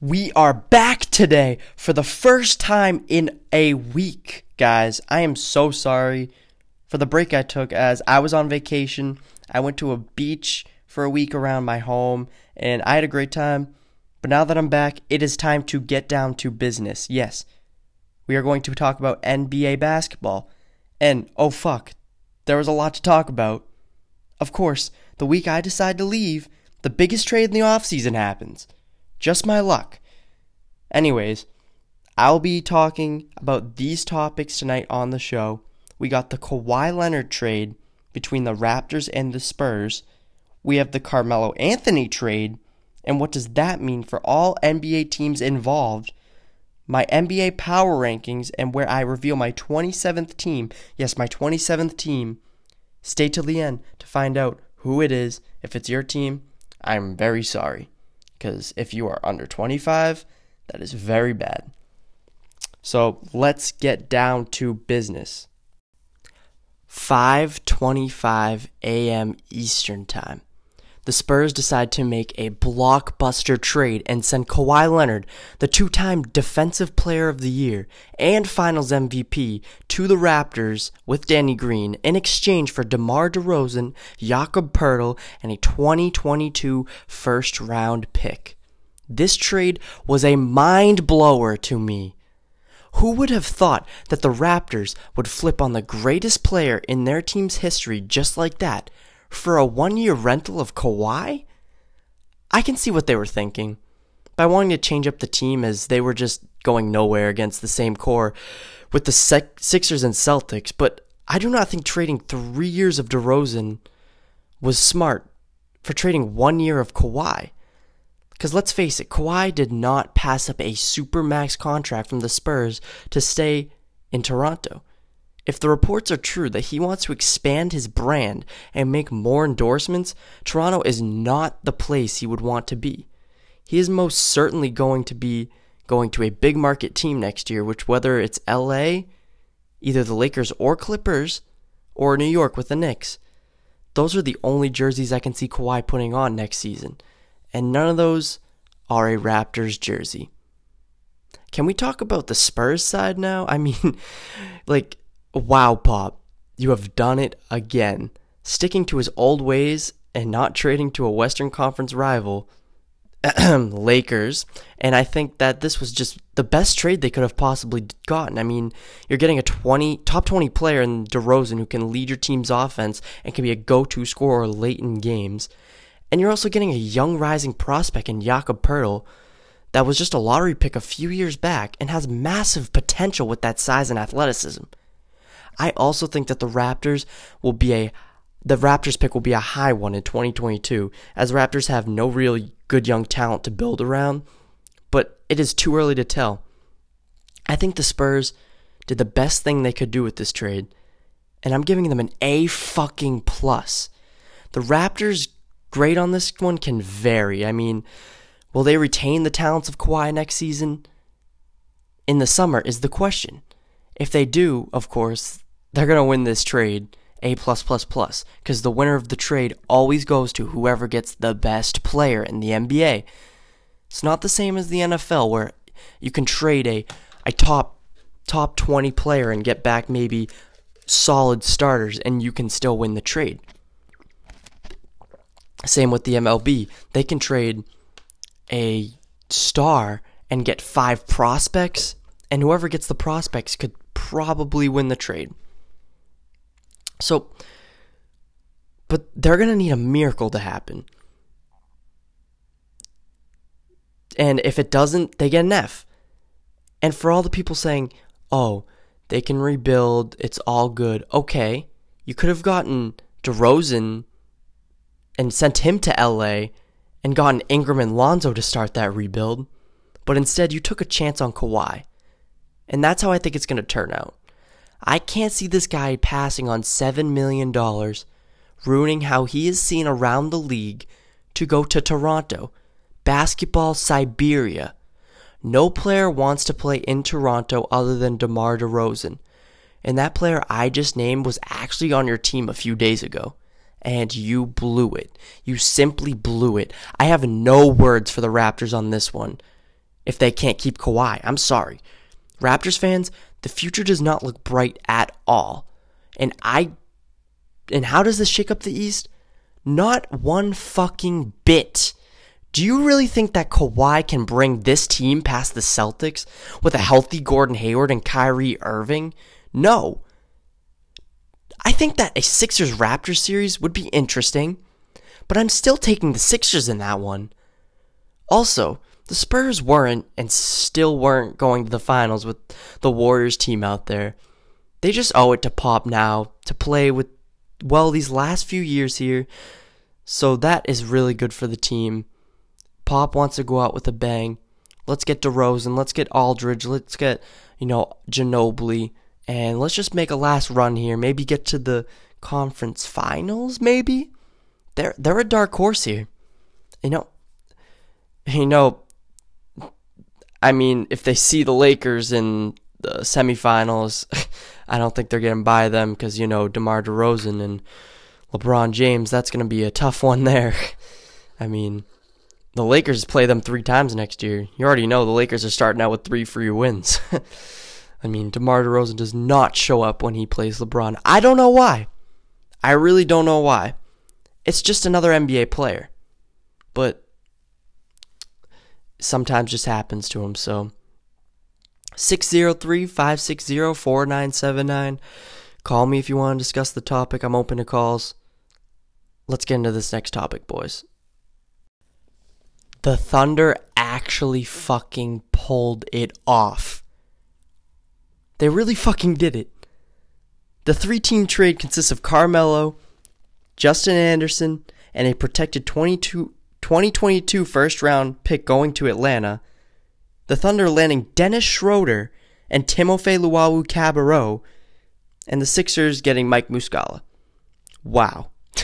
We are back today for the first time in a week, guys. I am so sorry for the break I took as I was on vacation. I went to a beach for a week around my home and I had a great time. But now that I'm back, it is time to get down to business. Yes, we are going to talk about NBA basketball. And oh fuck, there was a lot to talk about. Of course, the week I decide to leave, the biggest trade in the offseason happens. Just my luck. Anyways, I'll be talking about these topics tonight on the show. We got the Kawhi Leonard trade between the Raptors and the Spurs. We have the Carmelo Anthony trade, and what does that mean for all NBA teams involved? My NBA power rankings and where I reveal my 27th team. Yes, my 27th team. Stay till the end to find out who it is. If it's your team, I'm very sorry. Because if you are under 25, that is very bad. So let's get down to business. 5:25 a.m. Eastern Time. The Spurs decide to make a blockbuster trade and send Kawhi Leonard, the two-time defensive player of the year and finals MVP, to the Raptors with Danny Green in exchange for DeMar DeRozan, Jakob Poeltl, and a 2022 first-round pick. This trade was a mind blower to me. Who would have thought that the Raptors would flip on the greatest player in their team's history just like that for a one year rental of Kawhi? I can see what they were thinking. By wanting to change up the team as they were just going nowhere against the same core with the Sixers and Celtics, but I do not think trading three years of DeRozan was smart for trading one year of Kawhi. Because let's face it, Kawhi did not pass up a supermax contract from the Spurs to stay in Toronto. If the reports are true that he wants to expand his brand and make more endorsements, Toronto is not the place he would want to be. He is most certainly going to be going to a big market team next year, which whether it's LA, either the Lakers or Clippers, or New York with the Knicks, those are the only jerseys I can see Kawhi putting on next season. And none of those are a Raptors jersey. Can we talk about the Spurs side now? I mean, like Wow, Pop, you have done it again. Sticking to his old ways and not trading to a Western Conference rival, Lakers. And I think that this was just the best trade they could have possibly gotten. I mean, you're getting a 20 top 20 player in DeRozan who can lead your team's offense and can be a go-to scorer late in games. And you're also getting a young rising prospect in Jakob Poeltl that was just a lottery pick a few years back and has massive potential with that size and athleticism. I also think that the Raptors will be a the Raptors pick will be a high one in 2022 as Raptors have no really good young talent to build around, but it is too early to tell. I think the Spurs did the best thing they could do with this trade, and I'm giving them an A fucking plus. The Raptors grade on this one can vary. I mean, will they retain the talents of Kawhi next season? In the summer is the question. If they do, of course, they're going to win this trade A because the winner of the trade always goes to whoever gets the best player in the NBA. It's not the same as the NFL where you can trade a a top top 20 player and get back maybe solid starters and you can still win the trade. Same with the MLB. They can trade a star and get five prospects and whoever gets the prospects could probably win the trade. So, but they're going to need a miracle to happen. And if it doesn't, they get an F. And for all the people saying, oh, they can rebuild, it's all good. Okay, you could have gotten DeRozan and sent him to LA and gotten Ingram and Lonzo to start that rebuild. But instead, you took a chance on Kawhi. And that's how I think it's going to turn out. I can't see this guy passing on $7 million, ruining how he is seen around the league to go to Toronto. Basketball Siberia. No player wants to play in Toronto other than DeMar DeRozan. And that player I just named was actually on your team a few days ago. And you blew it. You simply blew it. I have no words for the Raptors on this one. if they can't keep Kawhi. I'm sorry. Raptors fans, the future does not look bright at all. And I and how does this shake up the East? Not one fucking bit. Do you really think that Kawhi can bring this team past the Celtics with a healthy Gordon Hayward and Kyrie Irving? No. I think that a Sixers Raptors series would be interesting, but I'm still taking the Sixers in that one. Also, the Spurs weren't and still weren't going to the finals with the Warriors team out there. They just owe it to Pop now to play with, well, these last few years here. So that is really good for the team. Pop wants to go out with a bang. Let's get DeRozan. Let's get Aldridge. Let's get, you know, Ginobili. And let's just make a last run here. Maybe get to the conference finals, maybe? They're they're a dark horse here. You know you know I mean, if they see the Lakers in the semifinals, I don't think they're getting by them because, you know, DeMar DeRozan and LeBron James, that's going to be a tough one there. I mean, the Lakers play them three times next year. You already know the Lakers are starting out with three free wins. I mean, DeMar DeRozan does not show up when he plays LeBron. I don't know why. I really don't know why. It's just another NBA player. But sometimes just happens to him, so 603-560-4979. Call me if you want to discuss the topic. I'm open to calls. Let's get into this next topic, boys. The Thunder actually fucking pulled it off. They really fucking did it. The three team trade consists of Carmelo, Justin Anderson, and a protected 22, 2022 first round pick going to Atlanta. The Thunder landing Dennis Schroeder and Timofey Luwawu-Cabarrot, and the Sixers getting Mike Muscala. Wow.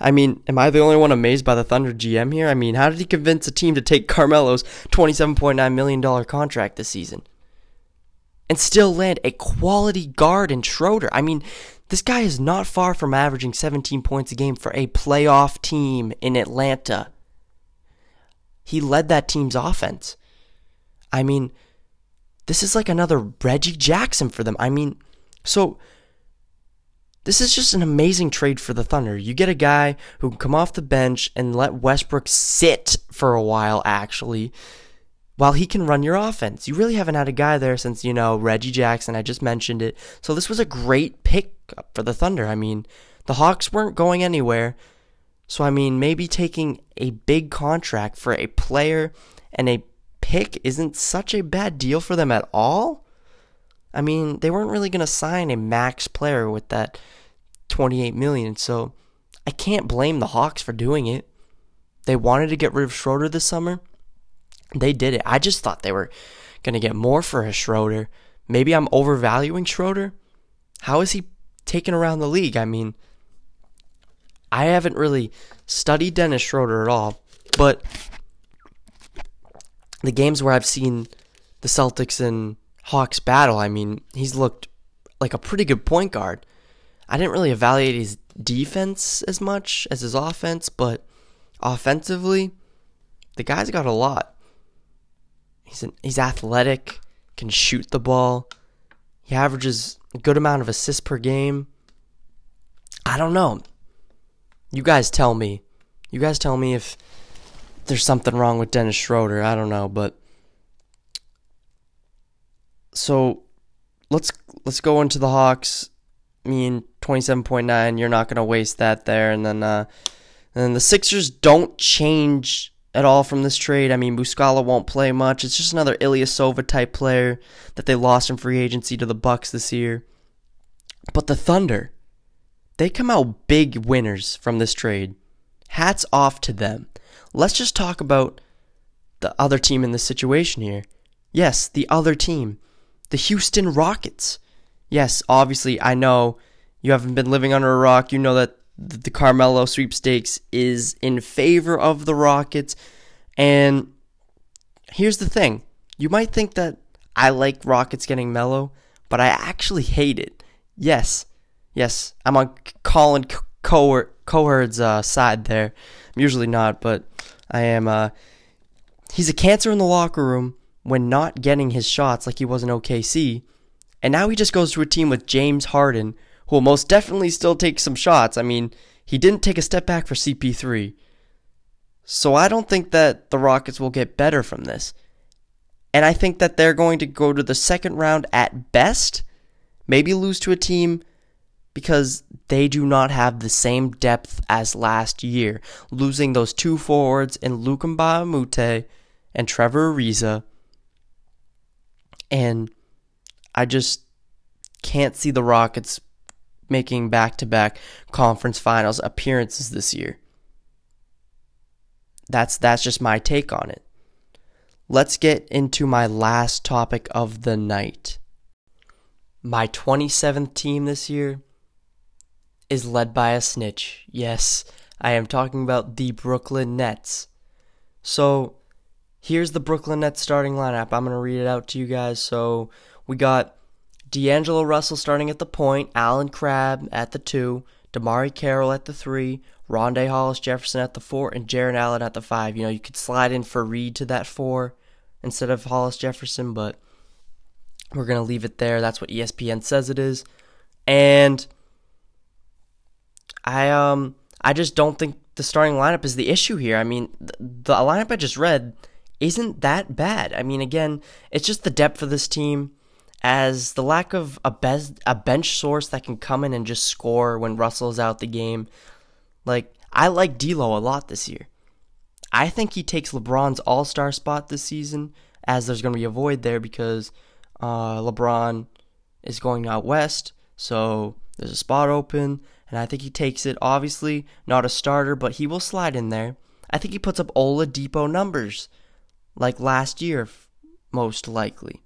I mean, am I the only one amazed by the Thunder GM here? I mean, how did he convince a team to take Carmelo's $27.9 million contract this season? And still land a quality guard in Schroeder. I mean, this guy is not far from averaging 17 points a game for a playoff team in Atlanta. He led that team's offense. I mean, this is like another Reggie Jackson for them. I mean, so this is just an amazing trade for the Thunder. You get a guy who can come off the bench and let Westbrook sit for a while, actually, while he can run your offense. You really haven't had a guy there since, you know, Reggie Jackson. I just mentioned it. So this was a great pick for the Thunder. I mean, the Hawks weren't going anywhere. So, I mean, maybe taking a big contract for a player and a pick isn't such a bad deal for them at all. I mean, they weren't really going to sign a max player with that 28 million, so I can't blame the Hawks for doing it. They wanted to get rid of Schroeder this summer. They did it. I just thought they were going to get more for a Schroeder. Maybe I'm overvaluing Schroeder. How is he taken around the league? I mean, I haven't really studied Dennis Schroeder at all, but the games where I've seen the Celtics and Hawks battle, I mean, he's looked like a pretty good point guard. I didn't really evaluate his defense as much as his offense, but offensively, the guy's got a lot. He's an, he's athletic, can shoot the ball. He averages a good amount of assists per game. I don't know. You guys tell me. You guys tell me if there's something wrong with Dennis Schroeder. I don't know, but so let's let's go into the Hawks. I mean, twenty seven point nine. You're not gonna waste that there, and then uh, and then the Sixers don't change at all from this trade. I mean, Muscala won't play much. It's just another Ilyasova type player that they lost in free agency to the Bucks this year. But the Thunder, they come out big winners from this trade. Hats off to them. Let's just talk about the other team in this situation here. Yes, the other team the Houston Rockets. Yes, obviously, I know you haven't been living under a rock. You know that the Carmelo sweepstakes is in favor of the Rockets. And here's the thing you might think that I like Rockets getting Melo, but I actually hate it. Yes, yes, I'm on Colin Cowherd's uh, side there. I'm usually not, but I am. Uh, he's a cancer in the locker room. when not getting his shots like he was in OKC. And now he just goes to a team with James Harden, who will most definitely still take some shots. I mean, he didn't take a step back for CP3. So I don't think that the Rockets will get better from this. And I think that they're going to go to the second round at best, maybe lose to a team because they do not have the same depth as last year, losing those two forwards in Luc Mbah a Moute and Trevor Ariza. And I just can't see the Rockets making back to back conference finals appearances this year. That's that's just my take on it. Let's get into my last topic of the night. My 27th team this year is led by a snitch. Yes, I am talking about the Brooklyn Nets. So, here's the Brooklyn Nets starting lineup. I'm going to read it out to you guys. So, we got D'Angelo Russell starting at the point, Allen Crabbe at the two, DeMarre Carroll at the three, Rondae Hollis Jefferson at the four, and Jarrett Allen at the five. You know, you could slide in Faried to that four instead of Hollis Jefferson, but we're going to leave it there. That's what ESPN says it is. And I um I just don't think the starting lineup is the issue here. I mean, the, the lineup I just read isn't that bad. I mean, again, it's just the depth of this team as the lack of a, be- a bench source that can come in and just score when Russell's out the game. Like, I like D'Lo a lot this year. I think he takes LeBron's All Star spot this season, as there's going to be a void there because uh, LeBron is going out west, so there's a spot open, and I think he takes it. Obviously, not a starter, but he will slide in there. I think he puts up Oladipo numbers, like last year, most likely.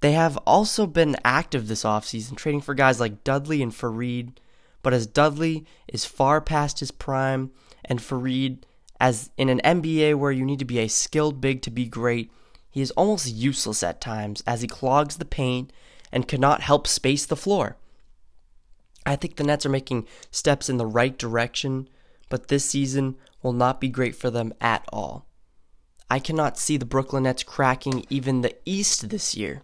They have also been active this offseason, trading for guys like Dudley and Faried but as Dudley is far past his prime, and Faried, as in an NBA where you need to be a skilled big to be great, he is almost useless at times as he clogs the paint and cannot help space the floor. I think the Nets are making steps in the right direction, but this season will not be great for them at all. I cannot see the Brooklyn Nets cracking even the East this year.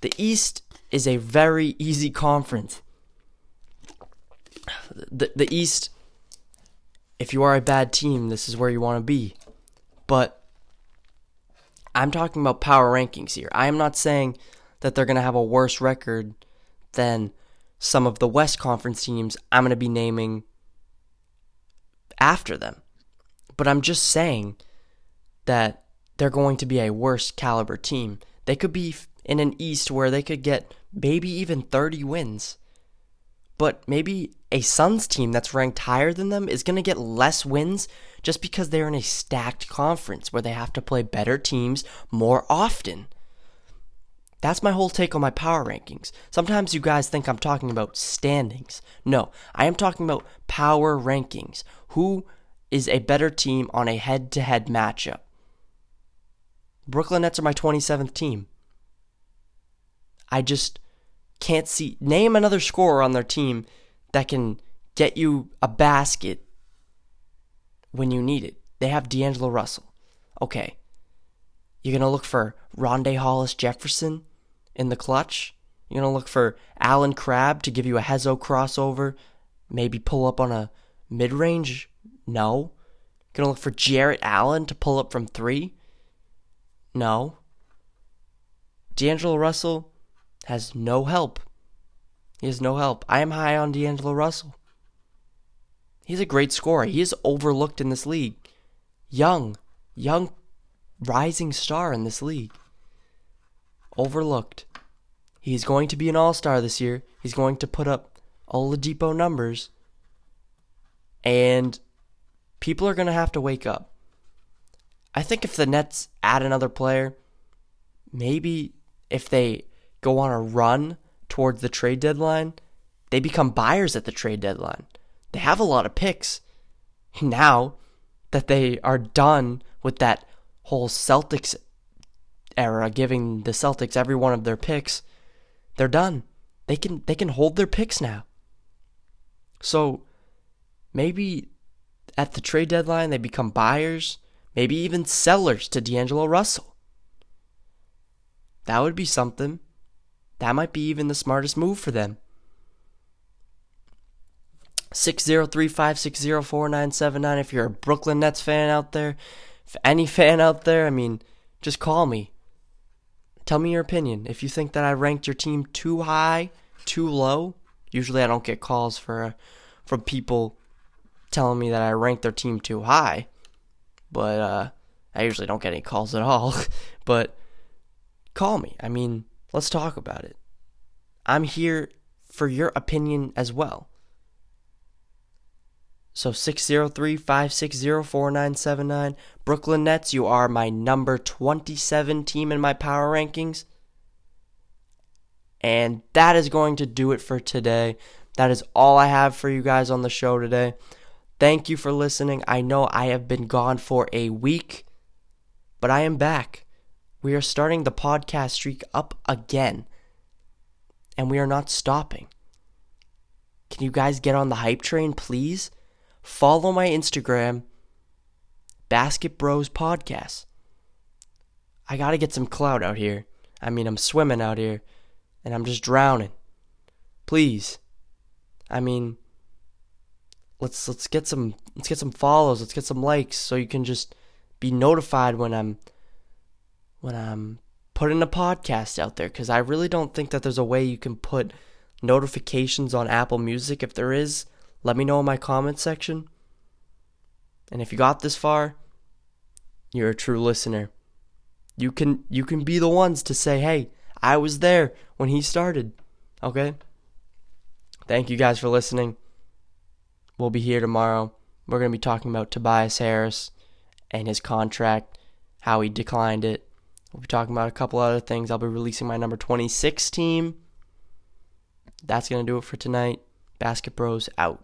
The East is a very easy conference the the East. If you are a bad team, this is where you want to be. But I'm talking about power rankings here. I am not saying that they're going to have a worse record than some of the West Conference teams I'm going to be naming after them. But I'm just saying that they're going to be a worse caliber team. They could be in an East where they could get maybe even 30 wins. But maybe a Suns team that's ranked higher than them is going to get less wins just because they're in a stacked conference where they have to play better teams more often. That's my whole take on my power rankings. Sometimes you guys think I'm talking about standings. No, I am talking about power rankings. Who is a better team on a head to head matchup? Brooklyn Nets are my 27th team. I just can't see. Name another scorer on their team that can get you a basket when you need it. They have D'Angelo Russell. Okay. You're going to look for Rondae Hollis Jefferson in the clutch. You're going to look for Allen Crabbe to give you a Hezo crossover, maybe pull up on a mid range. No. Going to look for Jarrett Allen to pull up from three. No. D'Angelo Russell has no help he has no help. I am high on D'Angelo Russell. He's a great scorer. He is overlooked in this league. Young, young, rising star in this league. Overlooked. He's going to be an all star this year. He's going to put up Oladipo numbers. And people are going to have to wake up. I think if the Nets add another player, maybe if they go on a run towards the trade deadline, they become buyers at the trade deadline. They have a lot of picks. Now that they are done with that whole Celtics era, giving the Celtics every one of their picks, they're done. They can they can hold their picks now. So maybe at the trade deadline they become buyers. Maybe even sellers to D'Angelo Russell. That would be something. That might be even the smartest move for them. 603-560-4979 if you're a Brooklyn Nets fan out there. If any fan out there, I mean, just call me. Tell me your opinion. If you think that I ranked your team too high, too low, usually I don't get calls for from people telling me that I ranked their team too high. But uh, I usually don't get any calls at all. but call me. I mean, let's talk about it. I'm here for your opinion as well. So 603-560-4979. Brooklyn Nets, you are my number 27 team in my power rankings. And that is going to do it for today. That is all I have for you guys on the show today. Thank you for listening. I know I have been gone for a week, but I am back. We are starting the podcast streak up again, and we are not stopping. Can you guys get on the hype train, please? Follow my Instagram, Basket Bros Podcast. I gotta get some clout out here. I mean, I'm swimming out here, and I'm just drowning. Please. I mean, let's let's get some let's get some follows, let's get some likes so you can just be notified when I'm when I'm putting a podcast out there cuz I really don't think that there's a way you can put notifications on Apple Music. If there is, let me know in my comment section. And if you got this far, you're a true listener. You can you can be the ones to say, "Hey, I was there when he started." Okay? Thank you guys for listening We'll be here tomorrow. We're going to be talking about Tobias Harris and his contract, how he declined it. We'll be talking about a couple other things. I'll be releasing my number 26 team. That's going to do it for tonight. Basket Bros out.